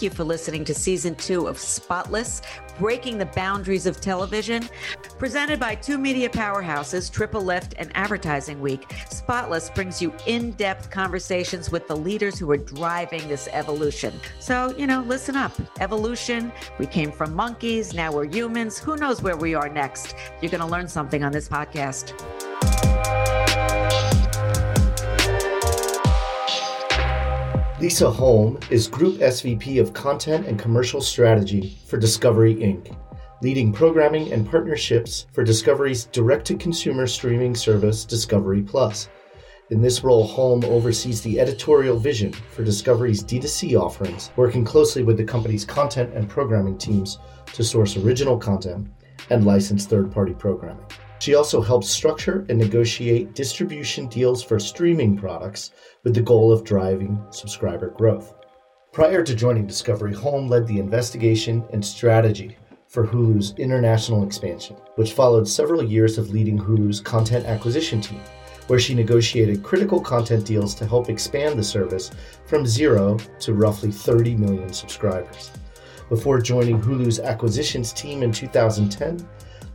Thank you for listening to season two of Spotless Breaking the Boundaries of Television. Presented by two media powerhouses, Triple Lift and Advertising Week, Spotless brings you in depth conversations with the leaders who are driving this evolution. So, you know, listen up. Evolution, we came from monkeys, now we're humans. Who knows where we are next? You're going to learn something on this podcast. Lisa Holme is Group SVP of Content and Commercial Strategy for Discovery Inc., leading programming and partnerships for Discovery's direct to consumer streaming service, Discovery Plus. In this role, Holme oversees the editorial vision for Discovery's D2C offerings, working closely with the company's content and programming teams to source original content and license third party programming. She also helps structure and negotiate distribution deals for streaming products with the goal of driving subscriber growth. Prior to joining Discovery, Holme led the investigation and strategy for Hulu's international expansion, which followed several years of leading Hulu's content acquisition team, where she negotiated critical content deals to help expand the service from zero to roughly 30 million subscribers. Before joining Hulu's acquisitions team in 2010,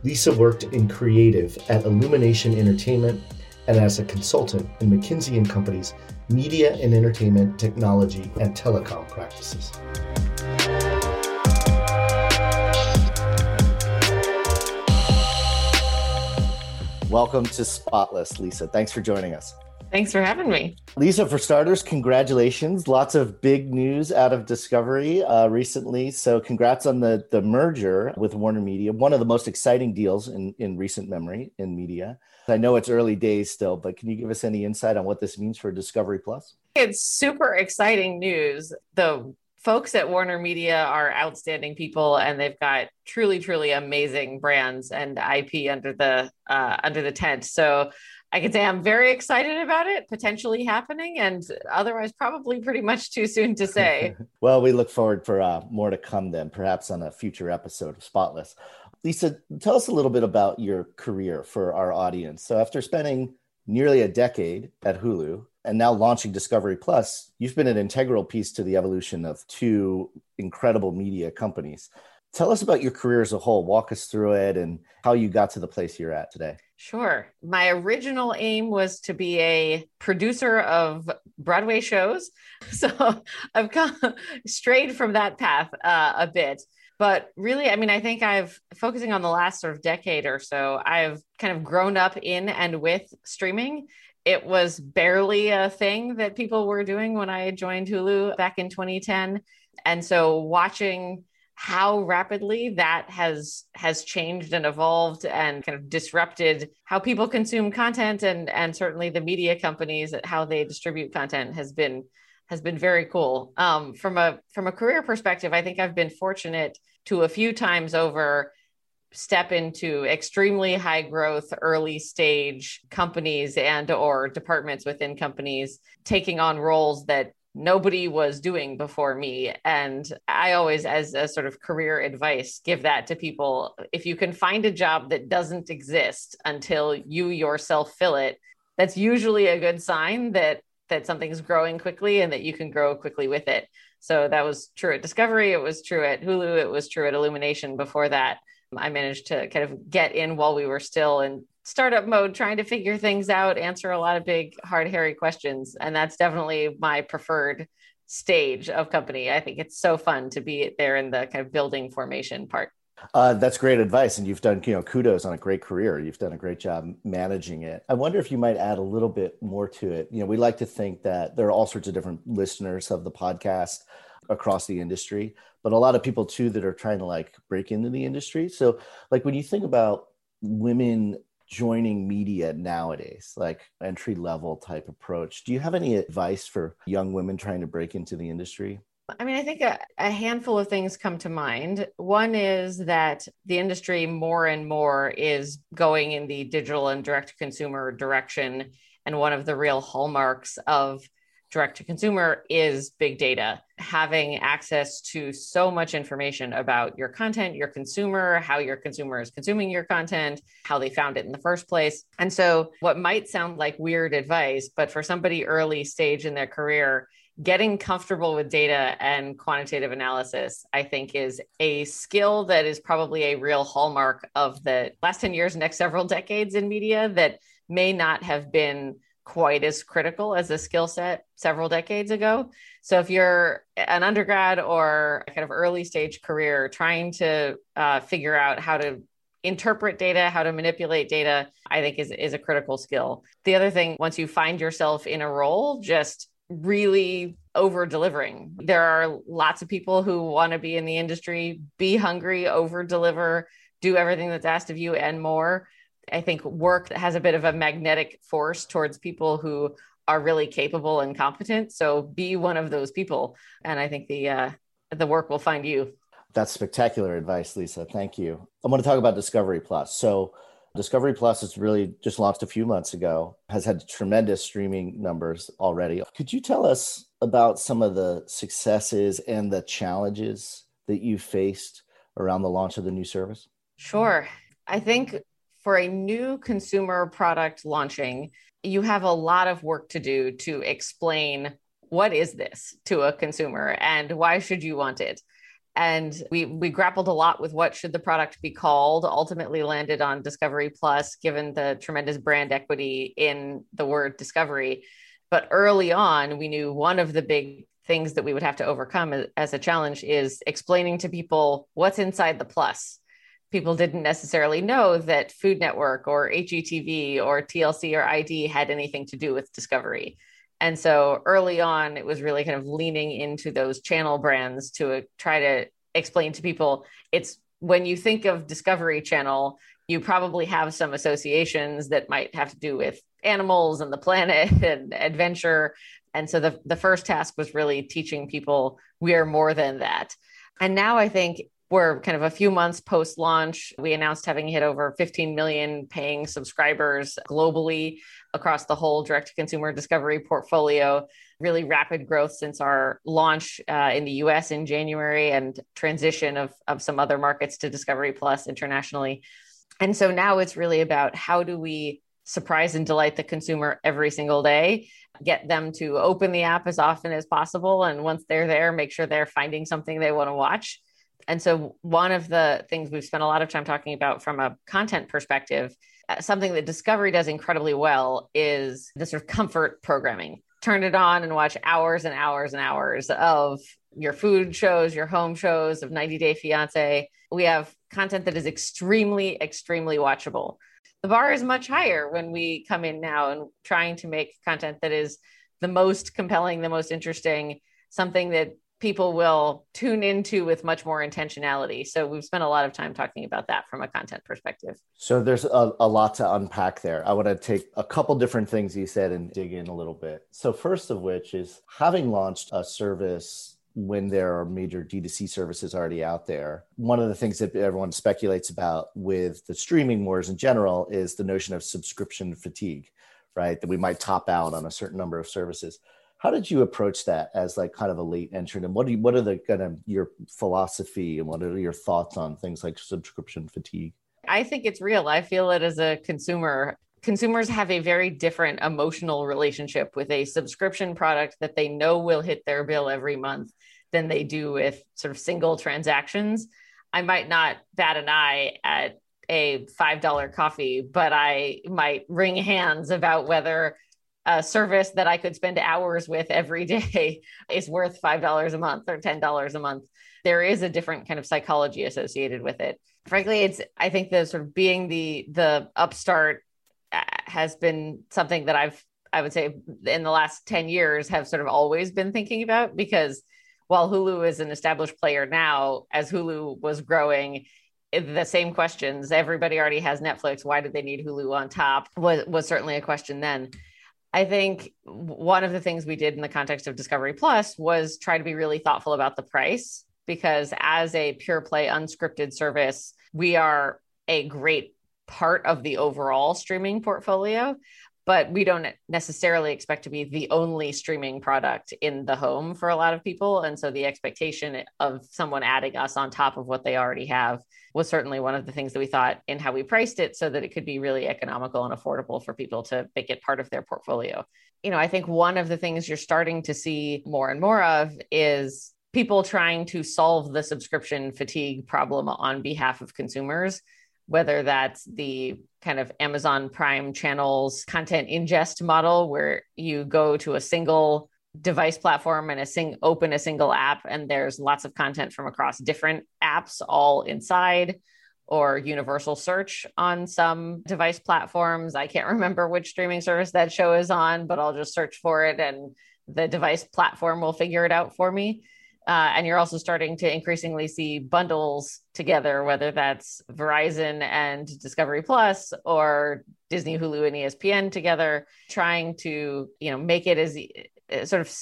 Lisa worked in creative at Illumination Entertainment and as a consultant in McKinsey & Company's media and entertainment technology and telecom practices. Welcome to Spotless, Lisa. Thanks for joining us. Thanks for having me. Lisa, for starters, congratulations. Lots of big news out of Discovery uh, recently. So, congrats on the, the merger with Warner Media, one of the most exciting deals in, in recent memory in media. I know it's early days still, but can you give us any insight on what this means for Discovery Plus? It's super exciting news. The folks at Warner Media are outstanding people, and they've got truly, truly amazing brands and IP under the uh, under the tent. So I can say I'm very excited about it potentially happening, and otherwise, probably pretty much too soon to say. well, we look forward for uh, more to come then, perhaps on a future episode of Spotless. Lisa, tell us a little bit about your career for our audience. So, after spending nearly a decade at Hulu and now launching Discovery Plus, you've been an integral piece to the evolution of two incredible media companies. Tell us about your career as a whole. Walk us through it and how you got to the place you're at today. Sure. My original aim was to be a producer of Broadway shows. So I've come strayed from that path uh, a bit. But really, I mean, I think I've focusing on the last sort of decade or so, I've kind of grown up in and with streaming. It was barely a thing that people were doing when I joined Hulu back in 2010. And so watching how rapidly that has has changed and evolved and kind of disrupted how people consume content and and certainly the media companies how they distribute content has been has been very cool. Um, from a from a career perspective i think i've been fortunate to a few times over step into extremely high growth early stage companies and or departments within companies taking on roles that nobody was doing before me. And I always, as a sort of career advice, give that to people. If you can find a job that doesn't exist until you yourself fill it, that's usually a good sign that that something's growing quickly and that you can grow quickly with it. So that was true at Discovery, it was true at Hulu, it was true at Illumination before that. I managed to kind of get in while we were still in startup mode, trying to figure things out, answer a lot of big, hard, hairy questions. And that's definitely my preferred stage of company. I think it's so fun to be there in the kind of building formation part. Uh, that's great advice, and you've done you know kudos on a great career. You've done a great job managing it. I wonder if you might add a little bit more to it. You know, we like to think that there are all sorts of different listeners of the podcast across the industry, but a lot of people too that are trying to like break into the industry. So, like when you think about women joining media nowadays, like entry level type approach. Do you have any advice for young women trying to break into the industry? I mean, I think a, a, handful of things come to mind. One is that the industry more and more is going in the digital and direct consumer direction. And one of the real hallmarks of direct to consumer is big data. Having access to so much information about your content, your consumer, how your consumer is consuming your content, how they found it in the first place. And so, what might sound like weird advice, but for somebody early stage in their career, getting comfortable with data and quantitative analysis, I think, is a skill that is probably a real hallmark of the last 10 years, next several decades in media that may not have been quite as critical as a skill set several decades ago. So if you're an undergrad or kind of early stage career trying to uh, figure out how to interpret data, how to manipulate data, I think is, is a critical skill. The other thing, once you find yourself in a role, just really over delivering. There are lots of people who want to be in the industry, be hungry, over deliver, do everything that's asked of you and more. I think work that has a bit of a magnetic force towards people who are really capable and competent. So be one of those people, and I think the uh, the work will find you. That's spectacular advice, Lisa. Thank you. I want to talk about Discovery Plus. So Discovery Plus is really just launched a few months ago, has had tremendous streaming numbers already. Could you tell us about some of the successes and the challenges that you faced around the launch of the new service? Sure. I think for a new consumer product launching, you have a lot of work to do to explain what is this to a consumer and why should you want it. And we we grappled a lot with what should the product be called ultimately landed on discovery plus given the tremendous brand equity in the word discovery. But early on we knew one of the big things that we would have to overcome as a challenge is explaining to people what's inside the plus people didn't necessarily know that Food Network or HGTV or TLC or ID had anything to do with discovery. And so early on, it was really kind of leaning into those channel brands to uh, try to explain to people it's when you think of Discovery Channel, you probably have some associations that might have to do with animals and the planet and adventure. And so the, the first task was really teaching people we are more than that. And now I think we're kind of a few months post launch. We announced having hit over 15 million paying subscribers globally across the whole direct to consumer discovery portfolio. Really rapid growth since our launch uh, in the US in January and transition of, of some other markets to Discovery Plus internationally. And so now it's really about how do we surprise and delight the consumer every single day, get them to open the app as often as possible. And once they're there, make sure they're finding something they want to watch and so, one of the things we've spent a lot of time talking about from a content perspective, uh, something that Discovery does incredibly well is the sort of comfort programming. Turn it on and watch hours and hours and hours of your food shows, your home shows, of 90 Day Fiance. We have content that is extremely, extremely watchable. The bar is much higher when we come in now and trying to make content that is the most compelling, the most interesting, something that people will tune into with much more intentionality. So we've spent a lot of time talking about that from a content perspective. So there's a, a, lot to unpack there. I want to take a couple different things you said and dig in a little bit. So first of which is having launched a service when there are major D2C services already out there. One of the things that everyone speculates about with the streaming wars in general is the notion of subscription fatigue, right? That we might top out on a certain number of services how did you approach that as like kind of a late entrant? And what do you, what are the kind of your philosophy and what are your thoughts on things like subscription fatigue? I think it's real. I feel it as a consumer. Consumers have a very different emotional relationship with a subscription product that they know will hit their bill every month than they do with sort of single transactions. I might not bat an eye at a $5 coffee but i might wring hands about whether a service that I could spend hours with every day is worth $5 a month or $10 a month. There is a different kind of psychology associated with it. Frankly, it's I think the sort of being the the upstart uh, has been something that I've I would say in the last 10 years have sort of always been thinking about because while Hulu is an established player now, as Hulu was growing, the same questions. Everybody already has Netflix. Why did they need Hulu on top? Was was certainly a question then. I think one of the things we did in the context of Discovery Plus was try to be really thoughtful about the price because as a pure play unscripted service, we are a great part of the overall streaming portfolio. But we don't necessarily expect to be the only streaming product in the home for a lot of people. And so the expectation of someone adding us on top of what they already have was certainly one of the things that we thought in how we priced it so that it could be really economical and affordable for people to make it part of their portfolio. You know, I think one of the things you're starting to see more and more of is people trying to solve the subscription fatigue problem on behalf of consumers whether that's the kind of Amazon Prime channels content ingest model where you go to a single device platform and a sing open a single app and there's lots of content from across different apps all inside or universal search on some device platforms. I can't remember which streaming service that show is on, but I'll just search for it and the device platform will figure it out for me. Uh, and you're also starting to increasingly see bundles together, whether that's Verizon and Discovery Plus or Disney, Hulu, and ESPN together, trying to you know make it as uh, sort of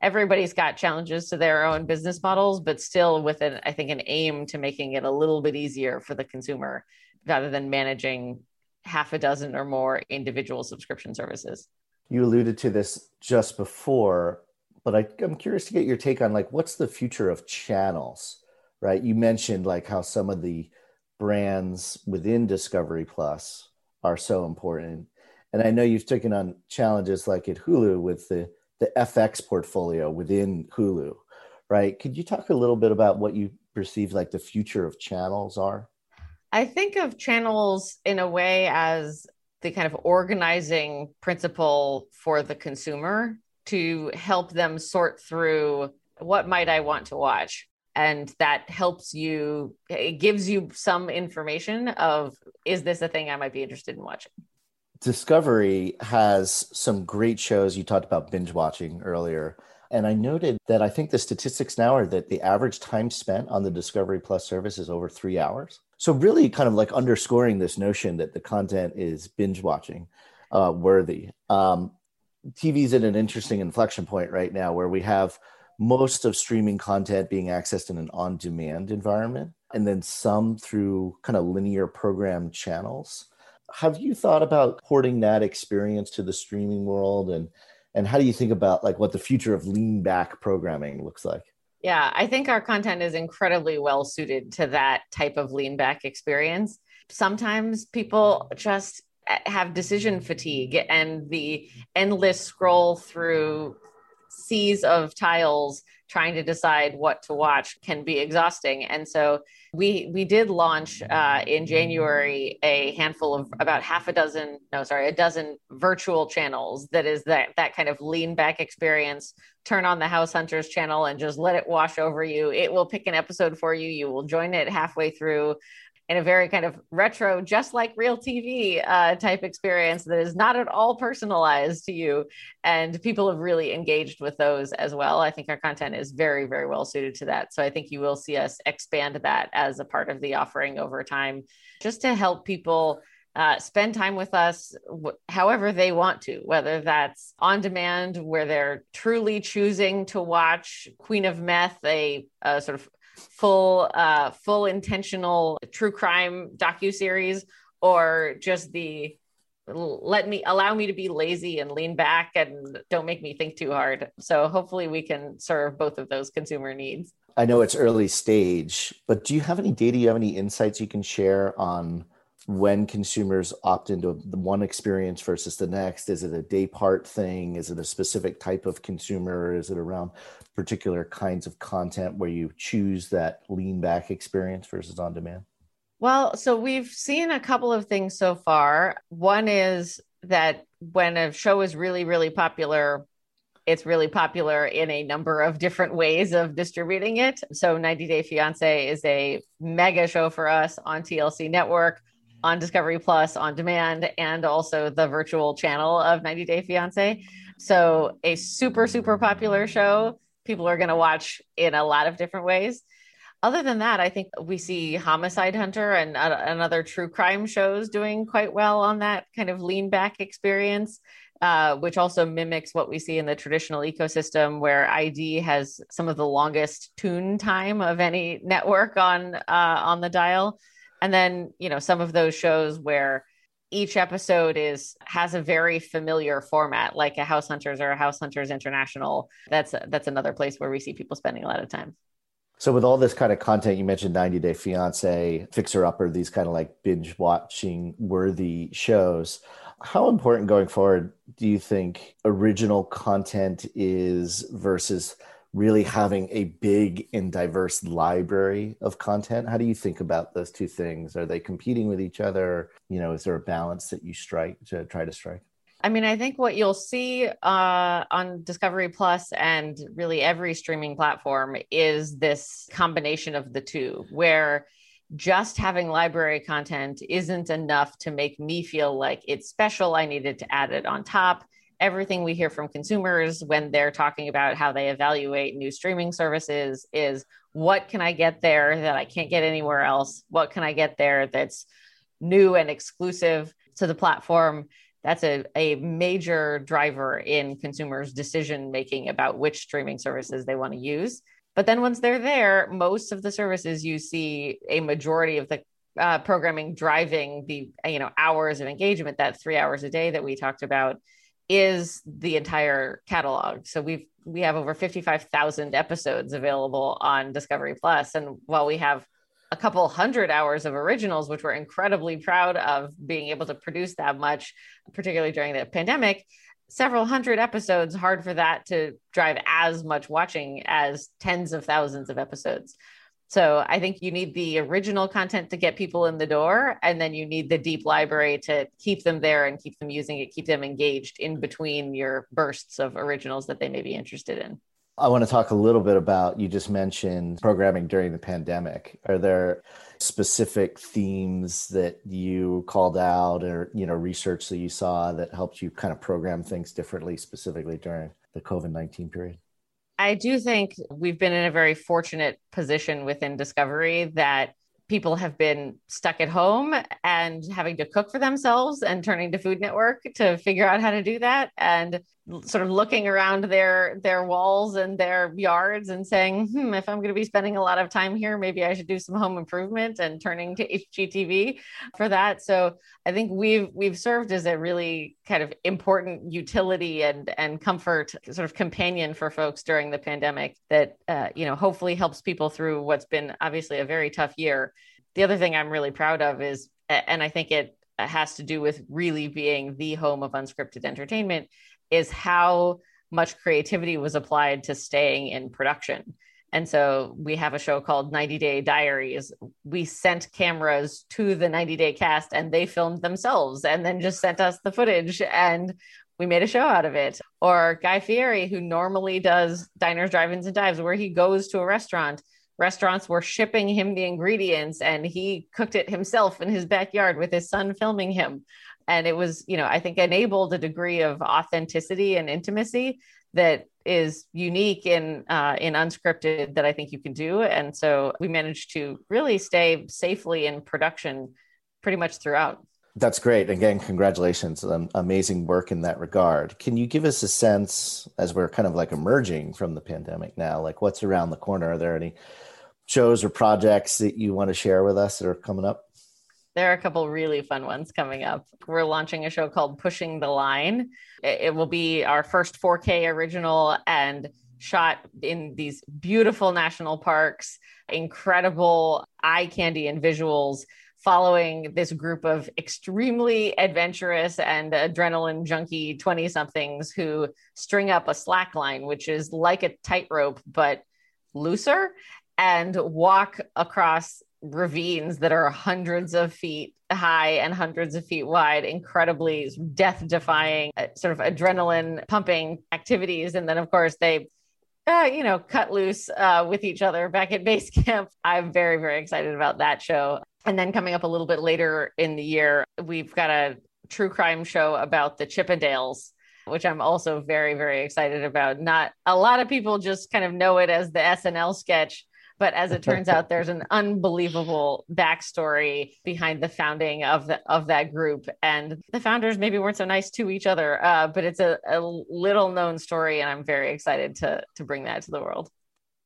everybody's got challenges to their own business models, but still with an I think an aim to making it a little bit easier for the consumer rather than managing half a dozen or more individual subscription services. You alluded to this just before but I, I'm curious to get your take on like what's the future of channels, right? You mentioned like how some of the brands within Discovery Plus are so important, and I know you've taken on challenges like at Hulu with the the FX portfolio within Hulu, right? Could you talk a little bit about what you perceive like the future of channels are? I think of channels in a way as the kind of organizing principle for the consumer to help them sort through what might I want to watch. And that helps you, it gives you some information of is this a thing I might be interested in watching? Discovery has some great shows. You talked about binge watching earlier. And I noted that I think the statistics now are that the average time spent on the Discovery Plus service is over three hours. So, really, kind of like underscoring this notion that the content is binge watching uh, worthy. Um, TV's at an interesting inflection point right now where we have most of streaming content being accessed in an on demand environment and then some through kind of linear program channels. Have you thought about porting that experience to the streaming world and and how do you think about like what the future of lean back programming looks like? Yeah, I think our content is incredibly well suited to that type of lean back experience. Sometimes people just have decision fatigue and the endless scroll through seas of tiles trying to decide what to watch can be exhausting. And so we we did launch uh, in january a handful of about half a dozen no sorry a dozen virtual channels that is that that kind of lean back experience. Turn on the house hunters channel and just let it wash over you. It will pick an episode for you. You will join it halfway through in a very kind of retro, just like real TV uh, type experience that is not at all personalized to you. And people have really engaged with those as well. I think our content is very, very well suited to that. So I think you will see us expand that as a part of the offering over time, just to help people. Uh, spend time with us wh- however they want to, whether that's on demand, where they're truly choosing to watch Queen of Meth, a, a sort of full uh full intentional true crime docu series or just the let me allow me to be lazy and lean back and don't make me think too hard. So hopefully we can serve both of those consumer needs. I know it's early stage but do you have any data? You have any insights you can share on when consumers opt into one experience versus the next? Is it a day part thing? Is it a specific type of consumer? Is it around particular kinds of content where you choose that lean back experience versus on demand? Well so we've seen a couple of things so far. One is that when a show is really really popular it's really popular in a number of different ways of distributing it. So 90 Day Fiance is a mega show for us on TLC network on Discovery Plus on demand and also the virtual channel of 90 Day Fiance. So, a super, super popular show. People are going to watch in a lot of different ways. Other than that, I think we see Homicide Hunter and, uh, and other true crime shows doing quite well on that kind of lean back experience. Uh, which also mimics what we see in the traditional ecosystem, where ID has some of the longest tune time of any network on uh, on the dial and then you know some of those shows where each episode is has a very familiar format like a house hunters or a house hunters international. That's that's another place where we see people spending a lot of time. So with all this kind of content you mentioned 90 day fiance fixer upper these kind of like binge watching worthy shows. How important going forward do you think original content is versus really having a big and diverse library of content? How do you think about those two things? Are they competing with each other? You know is there a balance that you strike to try to strike? I mean, I think what you'll see uh, on Discovery Plus and really every streaming platform is this combination of the two, where just having library content isn't enough to make me feel like it's special. I needed to add it on top everything we hear from consumers when they're talking about how they evaluate new streaming services is what can I get there that I can't get anywhere else? What can I get there that's new and exclusive to the platform? That's a, a major driver in consumers' decision making about which streaming services they want to use. But then once they're there, most of the services you see a majority of the uh, programming driving the you know hours of engagement that three hours a day that we talked about is the entire catalog. So we've we have over 55,000 episodes available on Discovery Plus and while we have a couple hundred hours of originals which we're incredibly proud of being able to produce that much particularly during the pandemic several hundred episodes hard for that to drive as much watching as tens of thousands of episodes so I think you need the original content to get people in the door, and then you need the deep library to keep them there and keep them using it, keep them engaged in between your bursts of originals that they may be interested in. I want to talk a little bit about you just mentioned programming during the pandemic. Are there specific themes that you called out or you know research that you saw that helped you kind of program things differently specifically during the COVID-19 period? I do think we've been in a very fortunate position within Discovery that people have been stuck at home and having to cook for themselves and turning to Food Network to figure out how to do that. And sort of looking around their their walls and their yards and saying, hmm, if I'm going to be spending a lot of time here, maybe I should do some home improvement and turning to HGTV for that. So I think we've we've served as a really kind of important utility and and comfort sort of companion for folks during the pandemic that uh, you know hopefully helps people through what's been obviously a very tough year. The other thing I'm really proud of is, and I think it has to do with really being the home of unscripted entertainment is how much creativity was applied to staying in production. And so we have a show called 90 Day Diaries. We sent cameras to the 90 Day cast and they filmed themselves and then just sent us the footage and we made a show out of it. Or Guy Fieri, who normally does diners, drive ins, and dives, where he goes to a restaurant. Restaurants were shipping him the ingredients and he cooked it himself in his backyard with his son filming him and it was you know i think enabled a degree of authenticity and intimacy that is unique in uh, in unscripted that i think you can do. And so we managed to really stay safely in production pretty much throughout. That's great. Again congratulations. On amazing work in that regard. Can you give us a sense as we're kind of like emerging from the pandemic now like what's around the corner? Are there any shows or projects that you want to share with us that are coming up there are a couple really fun ones coming up. We're launching a show called Pushing the Line. It will be our first 4K original and shot in these beautiful national parks, incredible eye candy and visuals following this group of extremely adventurous and adrenaline junkie 20 somethings who string up a slack line, which is like a tightrope, but looser, and walk across ravines that are hundreds of feet high and hundreds of feet wide, incredibly death defying, uh, sort of adrenaline pumping activities. And then, of course, they uh, you know, cut loose uh, with each other back at base camp. I'm very, very excited about that show. And then coming up a little bit later in the year, we've got a true crime show about the Chippendales, which I'm also very, very excited about. Not a lot of people just kind of know it as the SNL sketch, but as it turns out, there's an unbelievable backstory behind the founding of the, of that group, and the founders maybe weren't so nice to each other. Uh, but it's a, a little known story, and I'm very excited to to bring that to the world.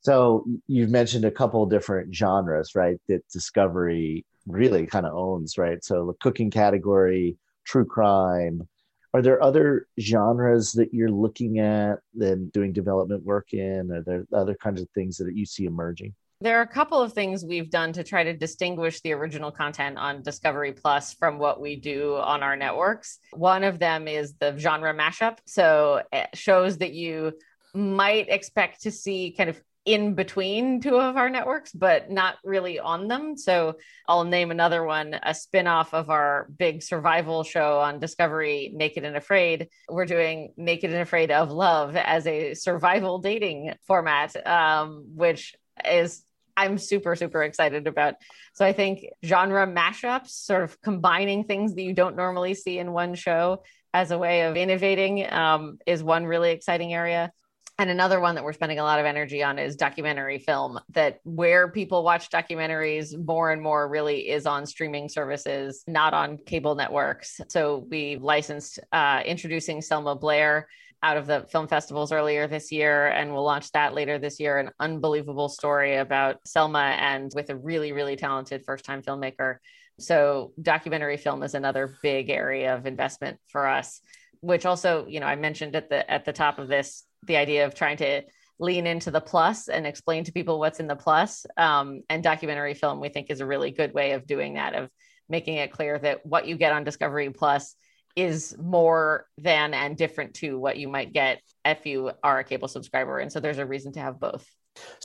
So you've mentioned a couple different genres, right? That Discovery really kind of owns, right? So the cooking category, true crime. Are there other genres that you're looking at and doing development work in? Are there other kinds of things that you see emerging? There are a couple of things we've done to try to distinguish the original content on Discovery Plus from what we do on our networks. One of them is the genre mashup. So, it shows that you might expect to see kind of in between two of our networks, but not really on them. So I'll name another one, a spinoff of our big survival show on Discovery, Naked and Afraid. We're doing Naked and Afraid of Love as a survival dating format, um, which is I'm super, super excited about. So I think genre mashups, sort of combining things that you don't normally see in one show as a way of innovating, um, is one really exciting area. And another one that we're spending a lot of energy on is documentary film, that where people watch documentaries more and more really is on streaming services, not on cable networks. So we licensed uh, Introducing Selma Blair out of the film festivals earlier this year, and we'll launch that later this year. An unbelievable story about Selma and with a really, really talented first time filmmaker. So, documentary film is another big area of investment for us which also you know i mentioned at the at the top of this the idea of trying to lean into the plus and explain to people what's in the plus. Um, and documentary film, we think, is a really good way of doing that, of making it clear that what you get on Discovery Plus is more than and different to what you might get if you are a cable subscriber. And so there's a reason to have both.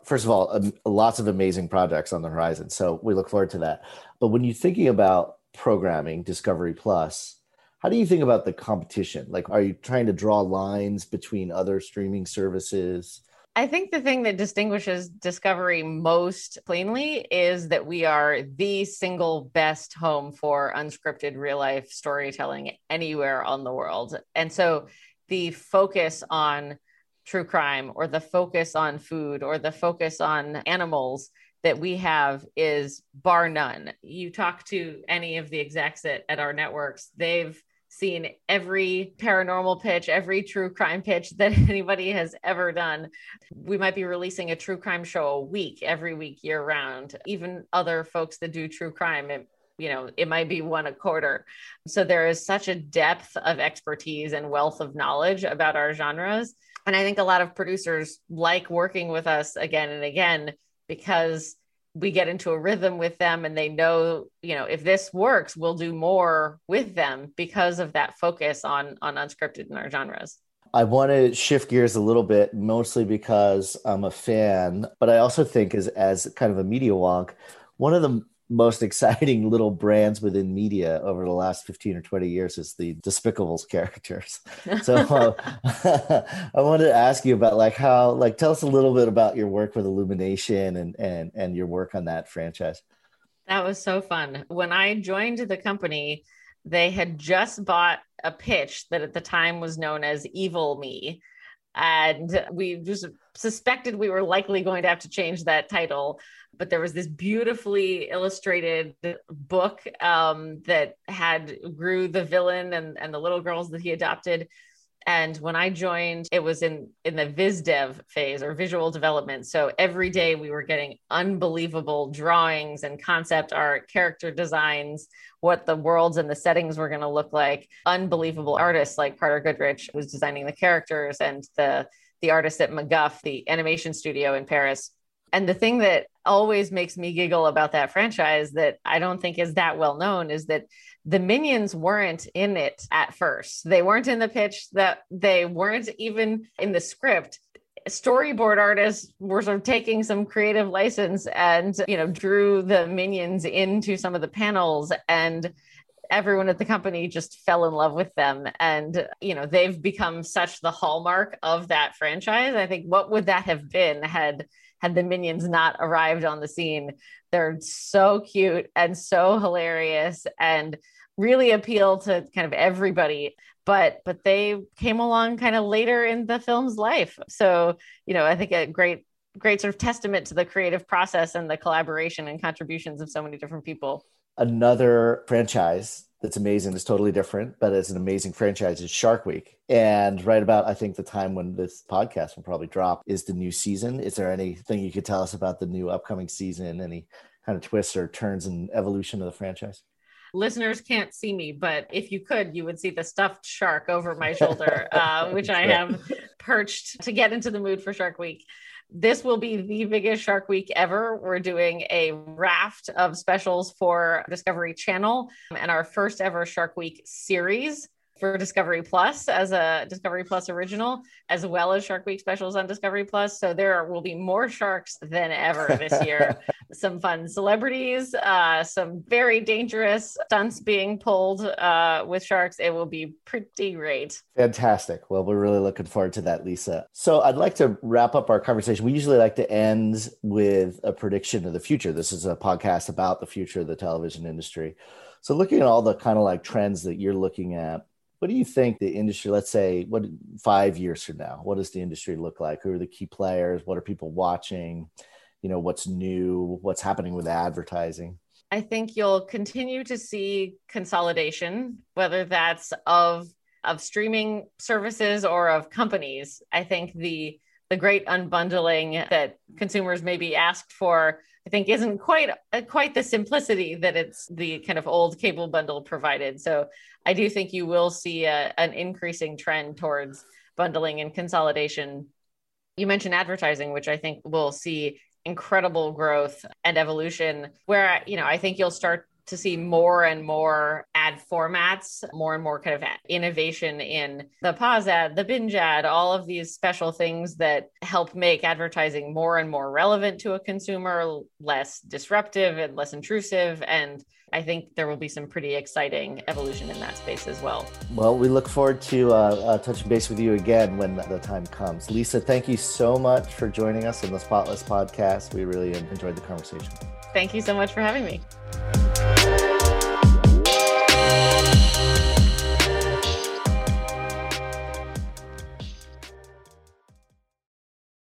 First of all, um, lots of amazing projects on the horizon. So we look forward to that. But when you're thinking about programming Discovery Plus, how do you think about the competition? Like, are you trying to draw lines between other streaming services? I think the thing that distinguishes Discovery most plainly is that we are the single best home for unscripted real life storytelling anywhere on the world. And so the focus on true crime or the focus on food or the focus on animals that we have is bar none. You talk to any of the execs at, at our networks, they've seen every paranormal pitch, every true crime pitch that anybody has ever done. We might be releasing a true crime show a week, every week, year round. Even other folks that do true crime, it, you know, it might be one a quarter. So there is such a depth of expertise and wealth of knowledge about our genres. And I think a lot of producers like working with us again and again because we get into a rhythm with them and they know you know if this works we'll do more with them because of that focus on on unscripted in our genres. I want to shift gears a little bit, mostly because I'm a fan, but I also think as as kind of a media wonk, one of the most exciting little brands within media over the last 15 or 20 years is the despicables characters. So uh, i wanted to ask you about like how like tell us a little bit about your work with illumination and and and your work on that franchise. That was so fun. When i joined the company they had just bought a pitch that at the time was known as evil me. And we just suspected we were likely going to have to change that title but there was this beautifully illustrated book um, that had Gru the villain and, and the little girls that he adopted. And when i joined it was in in the viz dev phase or visual development. So every day we were getting unbelievable drawings and concept art character designs what the worlds and the settings were going to look like. Unbelievable artists like carter goodrich was designing the characters and the the artist at Mac Guff the animation studio in paris and the thing that always makes me giggle about that franchise that I don't think is that well known is that the minions weren't in it at first. They weren't in the pitch that they weren't even in the script. Storyboard artists were sort of taking some creative license and, you know, drew the minions into some of the panels and everyone at the company just fell in love with them and you know they've become such the hallmark of that franchise i think what would that have been had had the minions not arrived on the scene. They're so cute and so hilarious and really appeal to kind of everybody. But but they came along kind of later in the film's life. So you know i think a great great sort of testament to the creative process and the collaboration and contributions of so many different people. Another franchise that's amazing. It's totally different, but it's an amazing franchise. It's Shark Week, and right about I think the time when this podcast will probably drop is the new season. Is there anything you could tell us about the new upcoming season? Any kind of twists or turns and evolution of the franchise? listeners can't see me, but if you could, you would see the stuffed shark over my shoulder, uh, which I have perched to get into the mood for Shark Week. This will be the biggest Shark Week ever. We're doing a raft of specials for Discovery Channel and our first ever Shark Week series for Discovery Plus as a Discovery Plus original, as well as Shark Week specials on Discovery Plus. So there will be more sharks than ever this year. some fun celebrities, uh, some very dangerous stunts being pulled uh, with sharks. It will be pretty great. Fantastic. Well, we're really looking forward to that, Lisa. So I'd like to wrap up our conversation. We usually like to end with a prediction of the future. This is a podcast about the future of the television industry. So looking at all the kind of like trends that you're looking at, what do you think the industry, let's say, what five years from now, what does the industry look like? Who are the key players? What are people watching? You know, what's new? What's happening with advertising? I think you'll continue to see consolidation, whether that's of of streaming services or of companies. I think the the great unbundling that consumers may be asked for I think isn't quite uh, quite the simplicity that it's the kind of old cable bundle provided. So I do think you will see a, an increasing trend towards bundling and consolidation. You mentioned advertising, which I think will see incredible growth and evolution where you know I think you'll start to see more and more ad formats, more and more kind of innovation in the pause ad, the binge ad, all of these special things that help make advertising more and more relevant to a consumer, less disruptive and less intrusive. And I think there will be some pretty exciting evolution in that space as well. Well, we look forward to uh, uh, touching base with you again when the time comes. Lisa, thank you so much for joining us in the Spotless podcast. We really enjoyed the conversation. Thank you so much for having me.